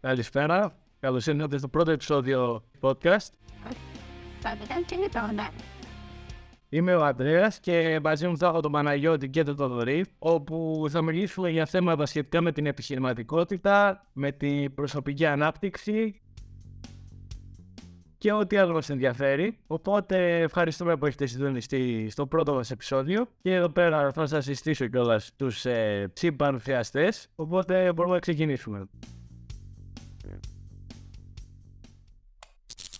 Καλησπέρα. Καλώς ήρθατε στο πρώτο επεισόδιο podcast. Είμαι ο Αντρέα και μαζί μου θα έχω τον Παναγιώτη και τον Θοδωρή, όπου θα μιλήσουμε για θέματα σχετικά με την επιχειρηματικότητα, με την προσωπική ανάπτυξη και ό,τι άλλο μας ενδιαφέρει. Οπότε ευχαριστούμε που έχετε συντονιστεί στο πρώτο μας επεισόδιο και εδώ πέρα θα σας συστήσω κιόλας τους ε, συμπαρουσιαστές, οπότε μπορούμε να ξεκινήσουμε.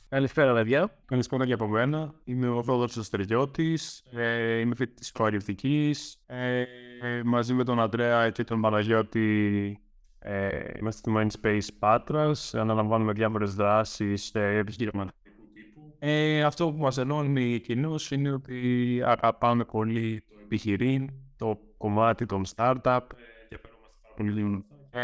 Καλησπέρα, παιδιά. Καλησπέρα και από μένα. Είμαι ο Θόδωρος Αστεριώτης. Ε, είμαι φοιτητής οικοαριθμικής. Ε, ε, μαζί με τον Αντρέα και τον Παναγιώτη ε, είμαστε στο Mindspace Πάτρας. Αναλαμβάνουμε διάφορες δράσεις ε, επιχειρηματικού τύπου. Ε, αυτό που μας ενώνει κοινώς είναι ότι αγαπάμε πολύ το επιχειρήν, το κομμάτι των startup. Ε, πολύ ε,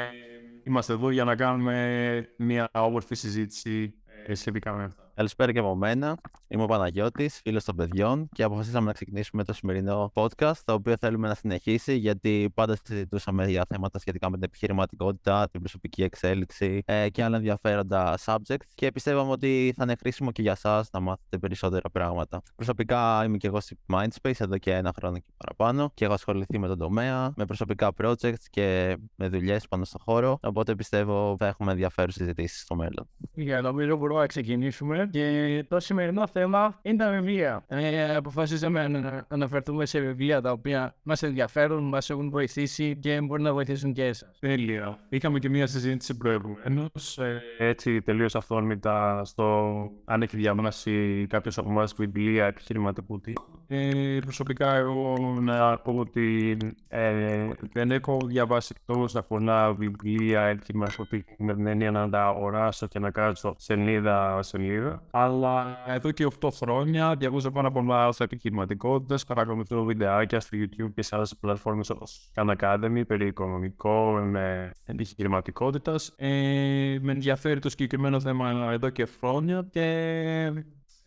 είμαστε εδώ για να κάνουμε μια όμορφη συζήτηση ε, σχετικά με αυτά. Καλησπέρα και από μένα. Είμαι ο Παναγιώτης, φίλος των παιδιών και αποφασίσαμε να ξεκινήσουμε το σημερινό podcast, το οποίο θέλουμε να συνεχίσει γιατί πάντα συζητούσαμε για θέματα σχετικά με την επιχειρηματικότητα, την προσωπική εξέλιξη ε, και άλλα ενδιαφέροντα subjects. Και πιστεύαμε ότι θα είναι χρήσιμο και για εσά να μάθετε περισσότερα πράγματα. Προσωπικά είμαι και εγώ στη Mindspace εδώ και ένα χρόνο και παραπάνω και έχω ασχοληθεί με τον τομέα, με προσωπικά projects και με δουλειές πάνω στο χώρο. Οπότε πιστεύω θα έχουμε ενδιαφέρουσες συζητήσεις στο μέλλον. Για νομίζω μπορούμε να ξεκινήσουμε και το σημερινό θέμα είναι τα βιβλία. Ε, αποφασίσαμε να αναφερθούμε σε βιβλία τα οποία μας ενδιαφέρουν, μας έχουν βοηθήσει και μπορεί να βοηθήσουν και εσάς. Τέλεια. Είχαμε και μία συζήτηση προηγουμένως. Ε, έτσι, τελείως αυθόρμητα στο αν έχει διαβάσει κάποιος από εμάς βιβλία επιχειρηματικού τύπου. Ε, προσωπικά, εγώ να πω ότι ε, δεν έχω διαβάσει τόσο πολλά βιβλία επιχειρηματικού τύπου με την έννοια να τα αγοράσω και να κάτσω σελίδα σελίδα. Αλλά εδώ και 8 χρόνια διαβάζω πάνω από πολλά άρθρα επιχειρηματικότητα, παρακολουθώ βιντεάκια στο YouTube και σε άλλες πλατφόρμες όπως Khan Academy περί οικονομικών με επιχειρηματικότητας. Ε, με ενδιαφέρει το συγκεκριμένο θέμα εδώ και χρόνια και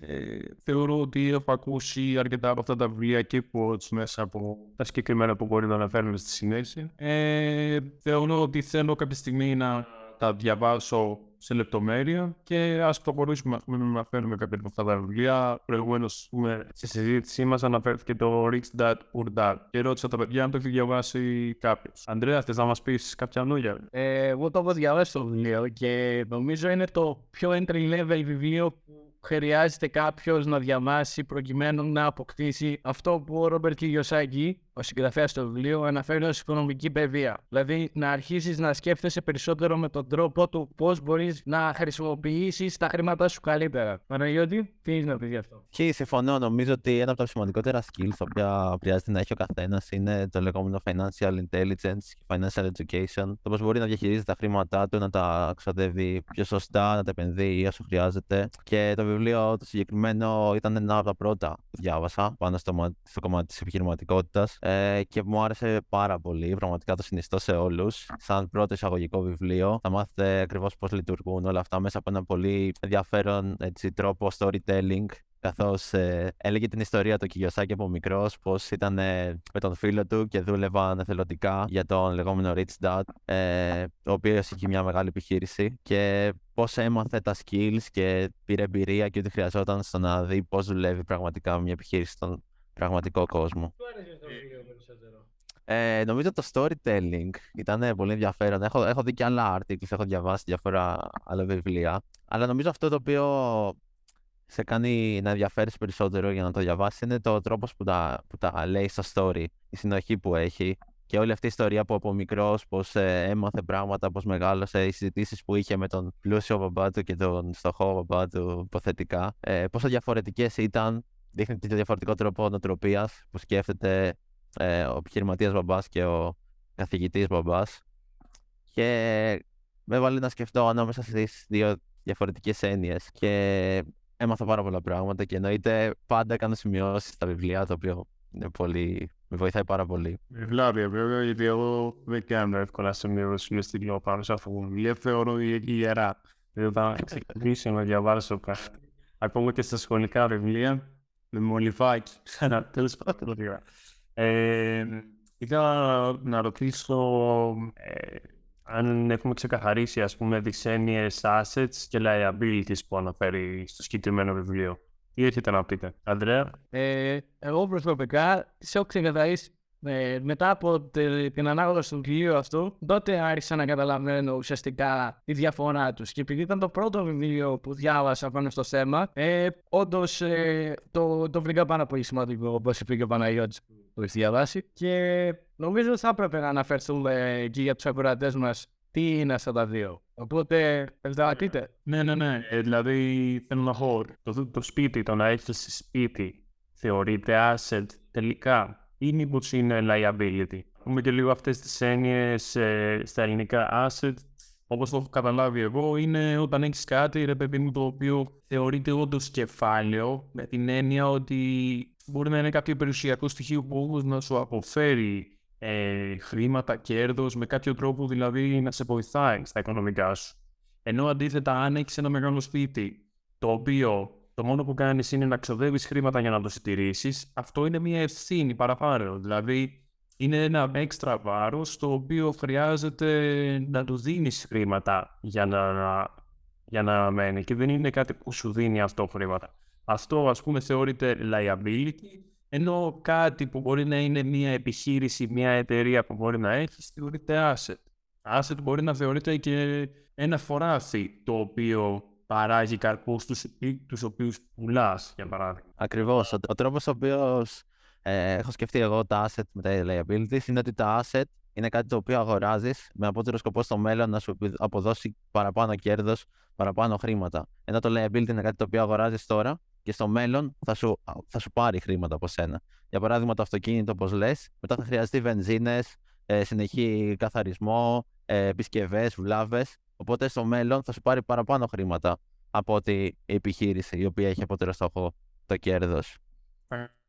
ε, θεωρώ ότι έχω ακούσει αρκετά από αυτά τα βιβλία και quotes μέσα από τα συγκεκριμένα που μπορεί να αναφέρουμε στη συνέχεια. Ε, θεωρώ ότι θέλω κάποια στιγμή να τα διαβάσω σε λεπτομέρεια και ας προχωρήσουμε να αναφέρουμε κάποια από αυτά τα βιβλία. Προηγουμένως, στη συζήτησή μας αναφέρθηκε το Rich Dad Poor Dad και ρώτησα τα παιδιά αν το έχει διαβάσει κάποιος. Αντρέα, θες να μας πεις κάποια λόγια. Ε, εγώ το έχω διαβάσει το βιβλίο και νομίζω είναι το πιο entry level βιβλίο που χρειάζεται κάποιος να διαβάσει προκειμένου να αποκτήσει αυτό που ο Ρόμπερτ Κιγιοσάκη, ο συγγραφέας του βιβλίου, αναφέρει ως οικονομική παιδεία. Δηλαδή να αρχίσεις να σκέφτεσαι περισσότερο με τον τρόπο του πώς μπορείς να χρησιμοποιήσεις τα χρήματά σου καλύτερα. Παναγιώτη, τι είναι να πει γι' αυτό; Και συμφωνώ. Νομίζω ότι ένα από τα σημαντικότερα skills τα οποία χρειάζεται να έχει ο καθένας είναι το λεγόμενο financial intelligence και financial education. Το πώς μπορεί να διαχειρίζει τα χρήματά του, να τα ξοδεύει πιο σωστά, να τα επενδύει όσο χρειάζεται. Και το βιβλίο το συγκεκριμένο ήταν ένα από τα πρώτα που διάβασα πάνω στο, στο κομμάτι της επιχειρηματικότητας ε, και μου άρεσε πάρα πολύ. Πραγματικά το συνιστώ σε όλους. Σαν πρώτο εισαγωγικό βιβλίο, θα μάθετε ακριβώς πώς λειτουργούν όλα αυτά μέσα από ένα πολύ ενδιαφέρον έτσι, τρόπο storytelling καθώς ε, έλεγε την ιστορία του Κιγιοσάκη από μικρός, πώς ήταν ε, με τον φίλο του και δούλευαν εθελοντικά για τον λεγόμενο Rich Dad, ε, ο οποίος είχε μια μεγάλη επιχείρηση και πώς έμαθε τα skills και πήρε εμπειρία και ό,τι χρειαζόταν στο να δει πώς δουλεύει πραγματικά μια επιχείρηση στον πραγματικό κόσμο. Ε, νομίζω το storytelling ήταν πολύ ενδιαφέρον. Έχω, έχω δει και άλλα articles, έχω διαβάσει διάφορα άλλα βιβλία. Αλλά νομίζω αυτό το οποίο σε κάνει να ενδιαφέρεις περισσότερο για να το διαβάσεις είναι το τρόπος που τα, που τα λέει στο story, η συνοχή που έχει και όλη αυτή η ιστορία που από μικρός πώς ε, έμαθε πράγματα, πώς μεγάλωσε, οι συζητήσεις που είχε με τον πλούσιο μπαμπά του και τον στοχό μπαμπά του υποθετικά, ε, πόσο διαφορετικές ήταν, δείχνει το διαφορετικό τρόπο νοοτροπίας που σκέφτεται ε, ο επιχειρηματίας μπαμπάς και ο καθηγητής μπαμπάς. Και με έβαλε να σκεφτώ ανάμεσα στις δύο διαφορετικές έννοιες. Και έμαθα πάρα πολλά πράγματα και εννοείται πάντα κάνω σημειώσεις στα βιβλία, το οποίο είναι πολύ, με βοηθάει πάρα πολύ. Βλάβη, βέβαια, γιατί εγώ δεν κάνω εύκολα σημειώσεις μες στυλό πάνω σε αυτό το βιβλίο. Θεωρώ ότι ιερά. Δηλαδή, θα ξεκινήσω να διαβάσω κάτι. Ακόμα και στα σχολικά βιβλία, με μολυβάκι. Τέλος πάντων, ε, Ήθελα να ρωτήσω ε, αν έχουμε ξεκαθαρίσει ας πούμε τις έννοιες assets και liabilities που αναφέρει στο συγκεκριμένο βιβλίο. Τι έχετε να πείτε, Ανδρέα; Ε, εγώ προσωπικά τις έχω ξεκαθαρίσει ε, μετά από την ανάγνωση του βιβλίου αυτού, τότε άρχισα να καταλαβαίνω ουσιαστικά τη διαφορά τους. Και επειδή ήταν το πρώτο βιβλίο που διάβασα πάνω στο θέμα, ε, όντως ε, το, το βρήκα πάρα πολύ σημαντικό, όπως είπε και ο Παναγιώτης που έχει διαβάσει. Και νομίζω θα έπρεπε να αναφερθούμε και για τους ακροατές μας τι είναι αυτά τα δύο. Οπότε, θέλετε να πείτε. Ναι, ναι, ναι. Ε, δηλαδή, θέλω να πω, το, το σπίτι, το να έχεις σπίτι, θεωρείται asset τελικά ή μήπως είναι liability; Έχουμε και λίγο αυτές τις έννοιες ε, στα ελληνικά asset. Όπως το έχω καταλάβει εγώ, είναι όταν έχεις κάτι, ρε παιδί μου, το οποίο θεωρείται όντως κεφάλαιο, με την έννοια ότι μπορεί να είναι κάποιο περιουσιακό στοιχείο που όμως να σου αποφέρει ε, χρήματα, κέρδος, με κάποιο τρόπο δηλαδή να σε βοηθάει στα οικονομικά σου. Ενώ αντίθετα, αν έχεις ένα μεγάλο σπίτι, το οποίο το μόνο που κάνεις είναι να ξοδεύεις χρήματα για να το συντηρήσεις, αυτό είναι μια ευθύνη παραπάνω. Δηλαδή, είναι ένα έξτρα βάρος το οποίο χρειάζεται να του δίνεις χρήματα για να, για να μένει και δεν είναι κάτι που σου δίνει αυτό χρήματα. Αυτό ας πούμε θεωρείται liability, ενώ κάτι που μπορεί να είναι μια επιχείρηση, μια εταιρεία που μπορεί να έχει, θεωρείται asset. Asset μπορεί να θεωρείται και ένα φοράθι το οποίο παράγει καρπούς τους οποίους πουλάς, για παράδειγμα. Ακριβώς. Ο, ο τρόπος ο οποίος ε, έχω σκεφτεί εγώ τα asset με τα liabilities είναι ότι τα asset είναι κάτι το οποίο αγοράζεις με απότερο σκοπό στο μέλλον να σου αποδώσει παραπάνω κέρδος, παραπάνω χρήματα. Ενώ το liability είναι κάτι το οποίο αγοράζεις τώρα και στο μέλλον θα σου, θα σου πάρει χρήματα από σένα. Για παράδειγμα, το αυτοκίνητο, όπως λες, μετά θα χρειαστεί βενζίνες, ε, συνεχή καθαρισμό, ε, επισκευές, βλάβες. Οπότε στο μέλλον θα σου πάρει παραπάνω χρήματα από ότι η επιχείρηση η οποία έχει απότερο στόχο το κέρδος.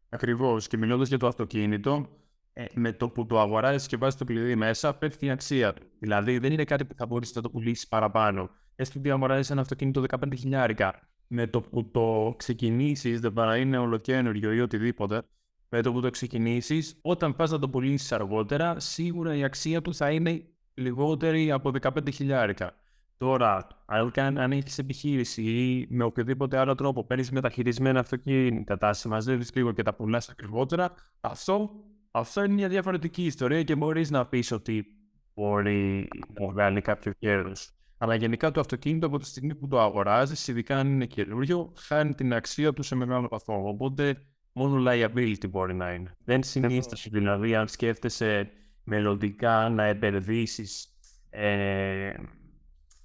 Ακριβώς. Και μιλώντας για το αυτοκίνητο, ε, με το που το αγοράζεις και βάζεις το κλειδί μέσα, πέφτει η αξία του. Δηλαδή δεν είναι κάτι που θα μπορείς να το πουλήσεις παραπάνω. Έστω ότι αγοράζεις ένα αυτοκίνητο 15 χιλιάρικα. Με το που το ξεκινήσεις, δεν παρά είναι ολοκένουργιο ή οτιδήποτε, με το που το ξεκινήσεις, όταν πας να το πουλήσεις αργότερα, σίγουρα η αξία του θα είναι λιγότερη από 15 χιλιάρικα. Τώρα, αν, αν έχεις επιχείρηση ή με οποιοδήποτε άλλο τρόπο παίρνεις μεταχειρισμένα αυτοκίνητα, τα συμμαζεύεις λίγο και τα πουλάς ακριβότερα, αυτό, αυτό είναι μια διαφορετική ιστορία και μπορείς να πεις ότι μπορεί να βγάλει κάποιο κέρδος. Αλλά γενικά το αυτοκίνητο από τη στιγμή που το αγοράζεις, ειδικά αν είναι καινούριο, χάνει την αξία του σε μεγάλο βαθμό. Οπότε μόνο liability μπορεί να είναι. Δεν συνίσταση δηλαδή αν σκέφτεσαι μελλοντικά να επενδύσεις ε,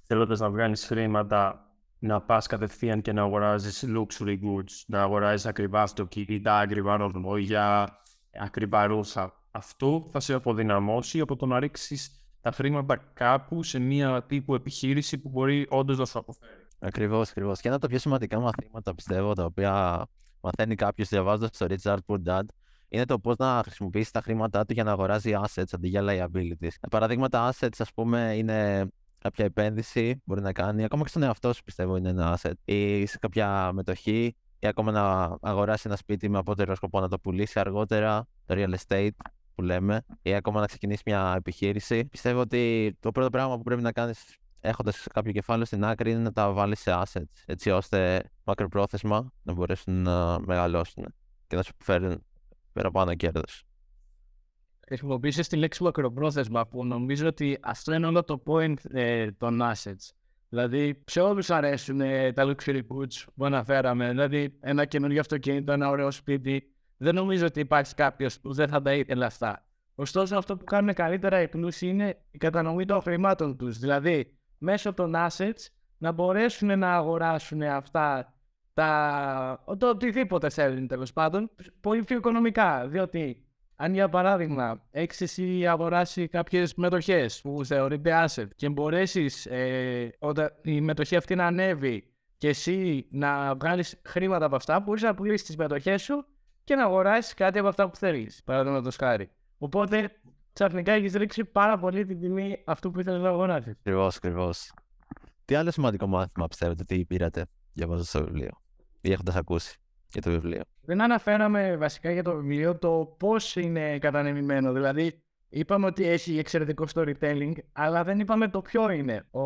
θέλοντας να βγάλεις χρήματα να πας κατευθείαν και να αγοράζεις luxury goods, να αγοράζεις ακριβά αυτοκίνητα, ακριβά ρολόγια, ακριβά ρούχα. Αυτό θα σε αποδυναμώσει από το να ρίξεις τα χρήματα κάπου σε μια τύπου επιχείρηση που μπορεί όντως να σου αποφέρει. Ακριβώς, ακριβώς. Και ένα από τα πιο σημαντικά μαθήματα πιστεύω τα οποία μαθαίνει κάποιος διαβάζοντας το Richard Poor Dad είναι το πώς να χρησιμοποιήσει τα χρήματά του για να αγοράζει assets αντί για liabilities. Παραδείγματα assets, ας πούμε, είναι κάποια επένδυση μπορεί να κάνει, ακόμα και στον εαυτό σου πιστεύω είναι ένα asset, ή σε κάποια μετοχή, ή ακόμα να αγοράσει ένα σπίτι με απότερο σκοπό να το πουλήσει αργότερα, το real estate που λέμε, ή ακόμα να ξεκινήσεις μια επιχείρηση. Πιστεύω ότι το πρώτο πράγμα που πρέπει να κάνεις έχοντας κάποιο κεφάλαιο στην άκρη είναι να τα βάλεις σε assets, έτσι ώστε μακροπρόθεσμα να μπορέσουν να μεγαλώσουν και να σου φέρουν παραπάνω κέρδος χρησιμοποίησε τη λέξη μακροπρόθεσμα που νομίζω ότι αυτό είναι όλο το point ε, των assets. Δηλαδή, σε όλους αρέσουν ε, τα luxury goods που αναφέραμε. Δηλαδή, ένα καινούργιο αυτοκίνητο, ένα ωραίο σπίτι. Δεν νομίζω ότι υπάρχει κάποιος που δεν θα τα ήθελε αυτά. Ωστόσο, αυτό που κάνουν καλύτερα οι πλούσιοι είναι η κατανομή των χρημάτων τους. Δηλαδή, μέσω των assets να μπορέσουν να αγοράσουν αυτά τα. το οτιδήποτε θέλουν τέλος πάντων, πολύ πιο οικονομικά. Διότι αν για παράδειγμα έχεις εσύ αγοράσει κάποιες μετοχές που θεωρείται asset και μπορέσεις ε, όταν η μετοχή αυτή να ανέβει και εσύ να βγάλεις χρήματα από αυτά, μπορείς να πουλήσεις τις μετοχές σου και να αγοράσεις κάτι από αυτά που θέλεις. Παραδείγματος χάρη. Οπότε ξαφνικά έχεις ρίξει πάρα πολύ την τιμή αυτού που ήθελες να αγοράσεις. Ακριβώς, ακριβώς. Τι άλλο σημαντικό μάθημα πιστεύετε ότι πήρατε διαβάζοντα το βιβλίο ή έχοντας ακούσει. για το βιβλίο; Δεν αναφέραμε βασικά για το βιβλίο το πώς είναι κατανεμημένο. Δηλαδή, είπαμε ότι έχει εξαιρετικό storytelling, αλλά δεν είπαμε το ποιο είναι. Ο,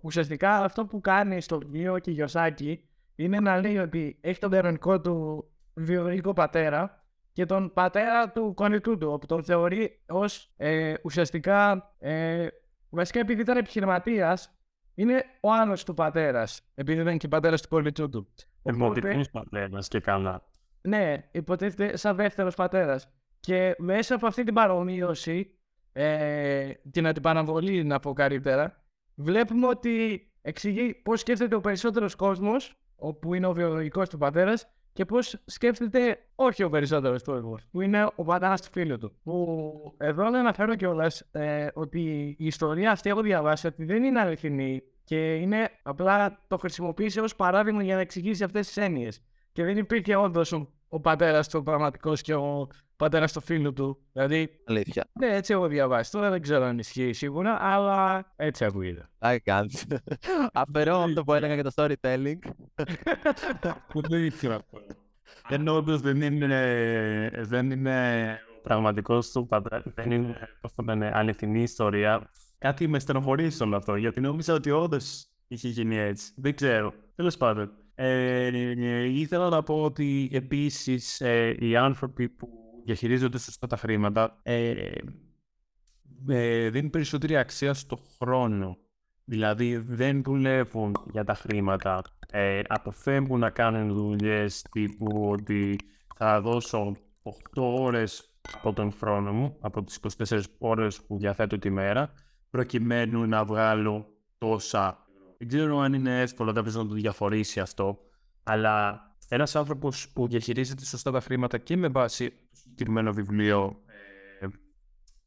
ουσιαστικά αυτό που κάνει στο βιβλίο και Γιωσάκη είναι να λέει ότι έχει τον κανονικό του βιολογικό πατέρα και τον πατέρα του κονιτού του, που τον θεωρεί ως ε, ουσιαστικά. Ε, βασικά επειδή ήταν επιχειρηματίας, είναι ο άλλο του πατέρας. Επειδή ήταν και πατέρας του κονιτού του. Εμωτικός πατέρας και καλά. Ναι, υποτίθεται σαν δεύτερος πατέρας. Και μέσα από αυτή την παρομοίωση, ε, την αντιπαραβολή να πω καλύτερα, βλέπουμε ότι εξηγεί πώς σκέφτεται ο περισσότερος κόσμος, όπου είναι ο βιολογικός του πατέρας, και πώς σκέφτεται όχι ο περισσότερος κόσμο, που είναι ο πατέρας του φίλου του. Που εδώ να αναφέρω κιόλας ε, ότι η ιστορία αυτή έχω διαβάσει ότι δεν είναι αληθινή και είναι απλά το χρησιμοποίησε ως παράδειγμα για να εξηγήσει αυτές τις έννοιες. Και δεν υπήρχε όντως ο, ο πατέρας του πραγματικός και ο πατέρας του φίλου του. Δηλαδή. Αλήθεια. Ναι, έτσι έχω διαβάσει. Τώρα δεν ξέρω αν ισχύει σίγουρα, αλλά έτσι ακούγεται. Τι κάνει. Αφαιρώ αυτό που έλεγα για το storytelling. Που δεν ήθελα Ενώ όντως δεν είναι, δεν είναι ο πραγματικός του πατέρας, δεν είναι, πώς το λένε, αληθινή ιστορία. Κάτι με στενοχωρεί σε όλο αυτό, γιατί νόμιζα ότι όντως είχε γίνει έτσι. Δεν ξέρω. Τέλος πάντων. Ε, ήθελα να πω ότι επίσης ε, οι άνθρωποι που διαχειρίζονται σωστά τα χρήματα ε, ε, δίνουν περισσότερη αξία στο χρόνο. Δηλαδή δεν δουλεύουν για τα χρήματα. Ε, αποφεύγουν να κάνουν δουλειές τύπου ότι θα δώσω 8 ώρες από τον χρόνο μου, από τις 24 ώρες που διαθέτω τη μέρα, προκειμένου να βγάλω τόσα. Δεν ξέρω αν είναι εύκολο κάποιος να το διαφορήσει αυτό, αλλά ένας άνθρωπος που διαχειρίζεται σωστά τα χρήματα και με βάση το συγκεκριμένο βιβλίο ε,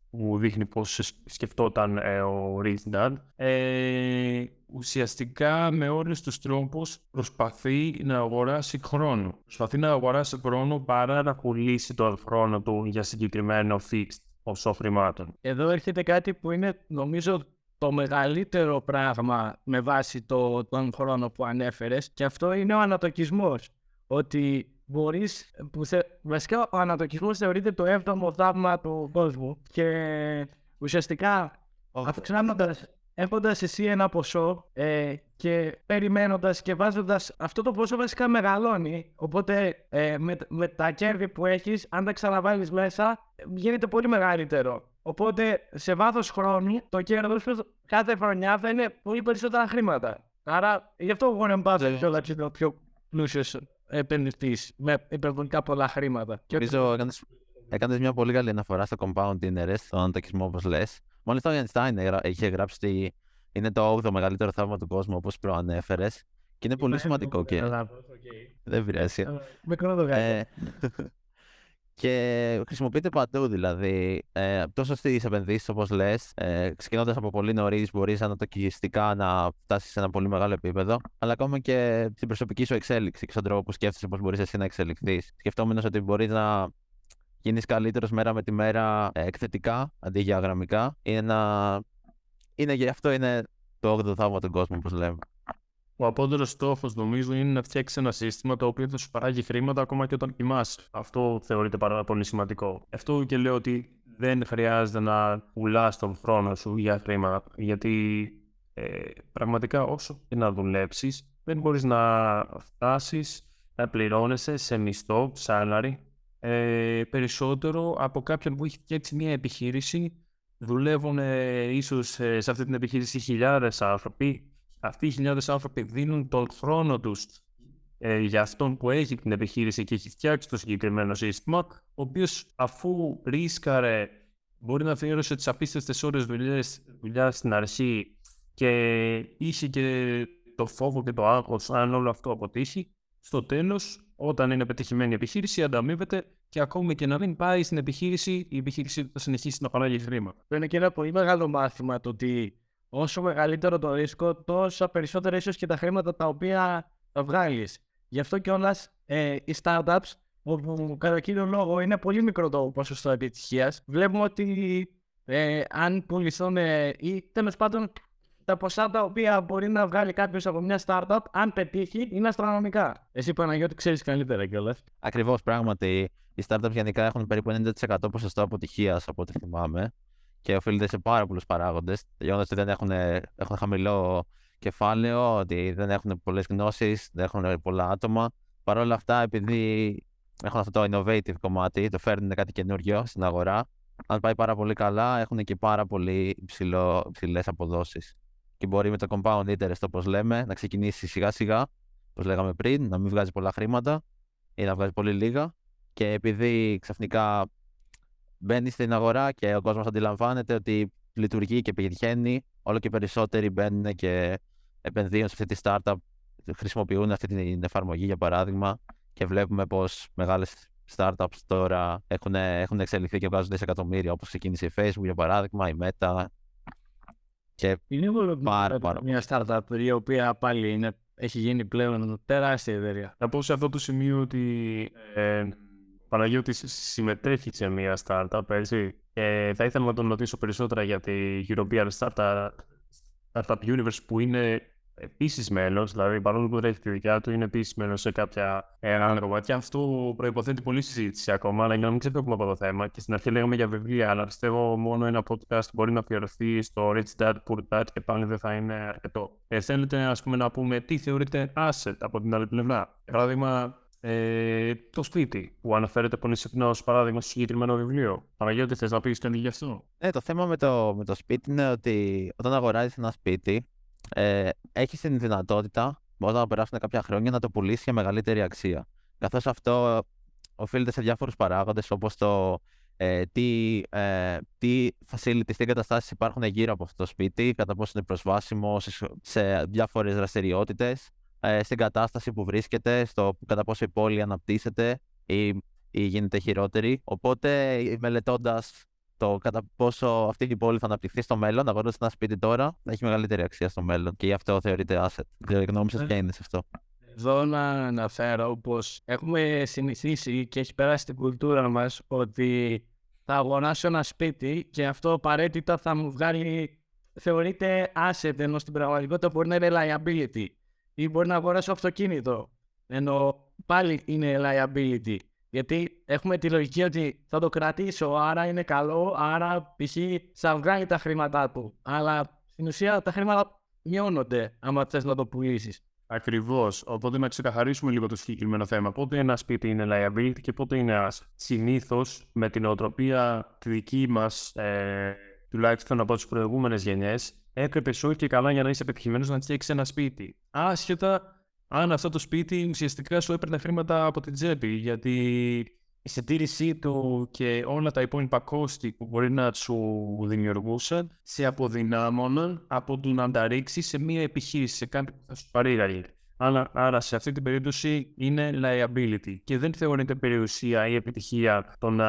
που δείχνει πώς σκεφτόταν ε, ο Rich Dad, ε, ουσιαστικά με όλους τους τρόπους προσπαθεί να αγοράσει χρόνο. Προσπαθεί να αγοράσει χρόνο παρά να πουλήσει τον χρόνο του για συγκεκριμένο fixed ποσό χρημάτων. Εδώ έρχεται κάτι που είναι νομίζω το μεγαλύτερο πράγμα με βάση το, τον χρόνο που ανέφερες και αυτό είναι ο ανατοκισμός. Ότι μπορείς, που θε, βασικά ο ανατοκισμός θεωρείται το έβδομο θαύμα του κόσμου και ουσιαστικά αυξάνοντας έχοντας εσύ ένα ποσό ε, και περιμένοντας και βάζοντας αυτό το ποσό βασικά μεγαλώνει. Οπότε ε, με, με τα κέρδη που έχεις, αν τα ξαναβάλεις μέσα, γίνεται πολύ μεγαλύτερο. Οπότε σε βάθος χρόνου το κέρδος κάθε χρονιά θα είναι πολύ περισσότερα χρήματα. Άρα γι' αυτό ο Warren Buffett κιόλας είναι ο πιο πλούσιος επενδυτής με υπερβολικά πολλά χρήματα. Νομίζω έκανε μια πολύ καλή αναφορά στο compound interest, στον αντακισμό όπως λες. Μάλιστα ο Einstein είχε γράψει ότι είναι το 8ο μεγαλύτερο θαύμα του κόσμου, όπως προανέφερες. Και είναι πολύ σημαντικό και. Δεν πειράζει. Μικρό το ε, Και χρησιμοποιείται παντού δηλαδή. Ε, τόσο στις επενδύσεις, όπως λες, ε, ξεκινώντας από πολύ νωρίς, μπορείς ανατοκιστικά να φτάσεις σε ένα πολύ μεγάλο επίπεδο, αλλά ακόμα και στην προσωπική σου εξέλιξη και στον τρόπο που σκέφτεσαι πώς μπορείς εσύ να εξελιχθείς. Σκεφτόμενος ότι μπορείς να γίνεις καλύτερος μέρα με τη μέρα ε, εκθετικά αντί για γραμμικά. Είναι, ένα... είναι γι' αυτό είναι το 8ο θαύμα του κόσμου, όπως λέμε. Ο απότερος στόχος νομίζω είναι να φτιάξεις ένα σύστημα το οποίο θα σου παράγει χρήματα ακόμα και όταν κοιμάσαι. Αυτό θεωρείται πάρα πολύ σημαντικό. Αυτό και λέω ότι δεν χρειάζεται να πουλάς τον χρόνο σου για χρήματα. Γιατί ε, πραγματικά όσο και να δουλέψεις, δεν μπορείς να φτάσεις να πληρώνεσαι σε μισθό, salary, ε, περισσότερο από κάποιον που έχει φτιάξει μια επιχείρηση. Δουλεύουν ε, ίσως ε, σε αυτή την επιχείρηση χιλιάδες άνθρωποι. Αυτοί οι χιλιάδες άνθρωποι δίνουν τον χρόνο τους ε, για αυτόν που έχει την επιχείρηση και έχει φτιάξει το συγκεκριμένο σύστημα, ο οποίος αφού ρίσκαρε μπορεί να αφιέρωσε τις απίστευτες ώρες δουλειά στην αρχή και είχε και το φόβο και το άγχος αν όλο αυτό αποτύχει, στο τέλος όταν είναι πετυχημένη η επιχείρηση, ανταμείβεται και ακόμη και να μην πάει στην επιχείρηση, η επιχείρηση θα συνεχίσει να παράγει χρήμα. Αυτό είναι και ένα πολύ μεγάλο μάθημα το ότι όσο μεγαλύτερο το ρίσκο, τόσο περισσότερα ίσως και τα χρήματα τα οποία θα βγάλεις. Γι' αυτό κιόλας ε, οι startups, όπου κατά κύριο λόγο είναι πολύ μικρό το ποσοστό επιτυχίας, βλέπουμε ότι ε, αν πουληθούν ε, ή τέλος πάντων τα ποσά τα οποία μπορεί να βγάλει κάποιος από μια startup, αν πετύχει, είναι αστρονομικά. Εσύ, Παναγιώτη, ξέρεις καλύτερα κιόλας. Ακριβώς, πράγματι. Οι startups γενικά έχουν περίπου 90% ποσοστό αποτυχίας από ό,τι θυμάμαι και οφείλεται σε πάρα πολλούς παράγοντες. Γεγονό ότι δεν έχουν, έχουν χαμηλό κεφάλαιο, ότι δεν έχουν πολλές γνώσεις, δεν έχουν πολλά άτομα. Παρ' όλα αυτά, επειδή έχουν αυτό το innovative κομμάτι, το φέρνουν κάτι καινούριο στην αγορά, αν πάει πάρα πολύ καλά, έχουν και πάρα πολύ υψηλές αποδόσεις. Και μπορεί με το compound interest, όπως λέμε, να ξεκινήσει σιγά σιγά, όπως λέγαμε πριν, να μην βγάζει πολλά χρήματα ή να βγάζει πολύ λίγα. Και επειδή ξαφνικά μπαίνει στην αγορά και ο κόσμος αντιλαμβάνεται ότι λειτουργεί και πηγαίνει, όλο και περισσότεροι μπαίνουν και επενδύουν σε αυτή τη startup, χρησιμοποιούν αυτή την εφαρμογή για παράδειγμα και βλέπουμε πως μεγάλες startups τώρα έχουν, έχουν εξελιχθεί και βγάζουν δισεκατομμύρια όπως ξεκίνησε η Facebook για παράδειγμα, η Meta. Και είναι πάρα, πάρα, μια startup η οποία πάλι είναι, έχει γίνει πλέον τεράστια εταιρεία. Να πω σε αυτό το σημείο ότι ε, Παναγιώτη συμμετέχει σε μια startup, έτσι. Και θα ήθελα να τον ρωτήσω περισσότερα για τη European Startup, startup Universe που είναι επίσης μέλος, δηλαδή παρόλο που τρέχει τη δικιά του, είναι επίσης μέλος σε κάποια έργα. Και αυτό προποθέτει πολλή συζήτηση ακόμα, αλλά για να μην ξεφύγουμε από το θέμα. Και στην αρχή λέγαμε για βιβλία, αλλά πιστεύω μόνο ένα podcast μπορεί να αφιερωθεί στο Rich Dad, Poor Dad και πάλι δεν θα είναι αρκετό. Ε, θέλετε ας πούμε, να πούμε τι θεωρείται asset από την άλλη πλευρά; Παράδειγμα, ε, το σπίτι που αναφέρεται πολύ συχνά ω παράδειγμα στο συγκεκριμένο βιβλίο. Παναγιώτη, θες να πεις κάτι γι' αυτό; Ναι, το θέμα με το, με το σπίτι είναι ότι όταν αγοράζεις ένα σπίτι, ε, έχεις την δυνατότητα όταν να περάσουν κάποια χρόνια να το πουλήσεις για μεγαλύτερη αξία. Καθώς αυτό οφείλεται σε διάφορους παράγοντες όπως το ε, τι, ε, τι facilities, τι εγκαταστάσεις υπάρχουν γύρω από αυτό το σπίτι, κατά πόσο είναι προσβάσιμο σε, σε διάφορες δραστηριότητες, ε, στην κατάσταση που βρίσκεται, στο κατά πόσο η πόλη αναπτύσσεται ή, ή γίνεται χειρότερη. Οπότε, μελετώντας το κατά πόσο αυτή η πόλη θα αναπτυχθεί στο μέλλον, αγοράζει ένα σπίτι τώρα, θα έχει μεγαλύτερη αξία στο μέλλον. Και γι' αυτό θεωρείται asset. Δεν γνώμη σας ποια είναι σε αυτό. Εδώ να αναφέρω πως έχουμε συνηθίσει και έχει περάσει την κουλτούρα μας ότι θα αγοράσω ένα σπίτι και αυτό απαραίτητα θα μου βγάλει. Θεωρείται asset, ενώ στην πραγματικότητα μπορεί να είναι liability ή μπορεί να αγοράσω αυτοκίνητο. Ενώ πάλι είναι liability. Γιατί έχουμε τη λογική ότι θα το κρατήσω, άρα είναι καλό, άρα π.χ. θα βγάλει τα χρήματά του. Αλλά στην ουσία τα χρήματα μειώνονται άμα θες να το πουλήσεις. Ακριβώς. Οπότε να ξεκαθαρίσουμε λίγο το συγκεκριμένο θέμα. Πότε ένα σπίτι είναι liability και πότε είναι asset. Συνήθω με την οτροπία τη δική μας, ε, τουλάχιστον από τις προηγούμενες γενιές, έπρεπε σου και καλά για να είσαι πετυχημένος να φτιάξεις ένα σπίτι. Άσχετα αν αυτό το σπίτι ουσιαστικά σου έπαιρνε χρήματα από την τσέπη, γιατί η συντήρησή του και όλα τα υπόλοιπα κόστη που μπορεί να σου δημιουργούσαν σε αποδυνάμωναν από το να τα ρίξεις σε μια επιχείρηση, σε κάτι που θα σου παρήγαγε. Άρα, άρα σε αυτή την περίπτωση είναι liability και δεν θεωρείται περιουσία ή επιτυχία το να,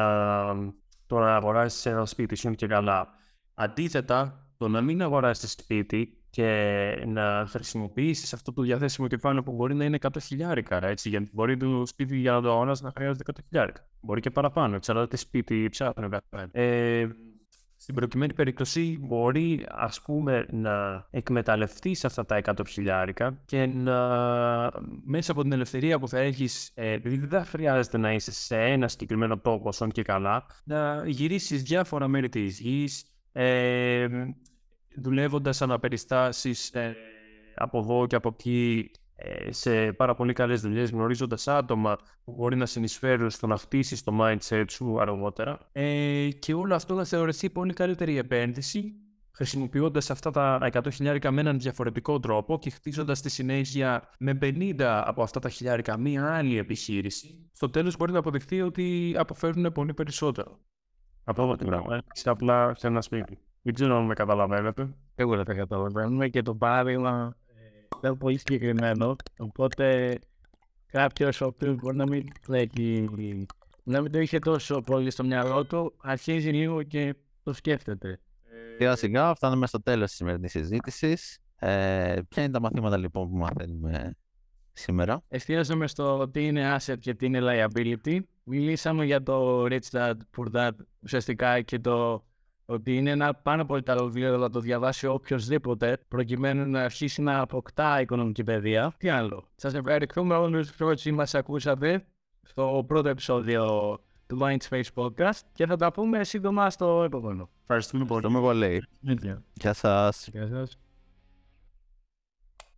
το να αγοράσεις ένα σπίτι σου και καλά. Αντίθετα, το να μην αγοράσεις σπίτι και να χρησιμοποιήσεις αυτό το διαθέσιμο κεφάλαιο που μπορεί να είναι 100 χιλιάρικα. Έτσι, γιατί μπορεί το σπίτι για να το αγοράσει να χρειάζεται 100 χιλιάρικα. Μπορεί και παραπάνω, εξαρτάται τι σπίτι ψάχνει ο καθένα. Ε, στην προκειμένη περίπτωση μπορεί ας πούμε να εκμεταλλευτείς αυτά τα 100 χιλιάρικα και να μέσα από την ελευθερία που θα έχεις ε, επειδή δεν χρειάζεται να είσαι σε ένα συγκεκριμένο τόπο σαν και καλά να γυρίσεις διάφορα μέρη της γης ε, δουλεύοντας αναπεριστάσεις ε, από εδώ και από εκεί ε, σε πάρα πολύ καλές δουλειές, γνωρίζοντας άτομα που μπορεί να συνεισφέρουν στο να χτίσεις το mindset σου αργότερα. Ε, και όλο αυτό να θεωρηθεί πολύ καλύτερη επένδυση, χρησιμοποιώντας αυτά τα 100 χιλιάρικα με έναν διαφορετικό τρόπο και χτίζοντας στη συνέχεια με 50 από αυτά τα χιλιάρικα μία άλλη επιχείρηση, στο τέλος μπορεί να αποδειχθεί ότι αποφέρουν πολύ περισσότερο. Από την πράγμα. Απλά σε ένα σπίτι. Δεν ξέρω αν με καταλαβαίνετε. Εγώ δεν τα καταλαβαίνουμε και το παράδειγμα είναι πολύ συγκεκριμένο. Οπότε κάποιος ο οποίος μπορεί να μην, να μην το είχε τόσο πολύ στο μυαλό του, αρχίζει λίγο και το σκέφτεται. Σιγά σιγά φτάνουμε στο τέλος της σημερινής συζήτησης. Ε, ποια είναι τα μαθήματα λοιπόν που μαθαίνουμε σήμερα; Εστίαζαμε στο τι είναι asset και τι είναι liability. Μιλήσαμε για το rich dad, poor dad ουσιαστικά και το ότι είναι ένα πάνω πολύ καλό βιβλίο να το διαβάσει οποιοδήποτε προκειμένου να αρχίσει να αποκτά οικονομική παιδεία. Τι άλλο. Σας ευχαριστούμε όλους όσοι μας ακούσατε στο πρώτο επεισόδιο του Mindspace Podcast και θα τα πούμε σύντομα στο επόμενο. Ευχαριστούμε πολύ. Ευχαριστούμε πολύ. Γεια Γεια σας. σας.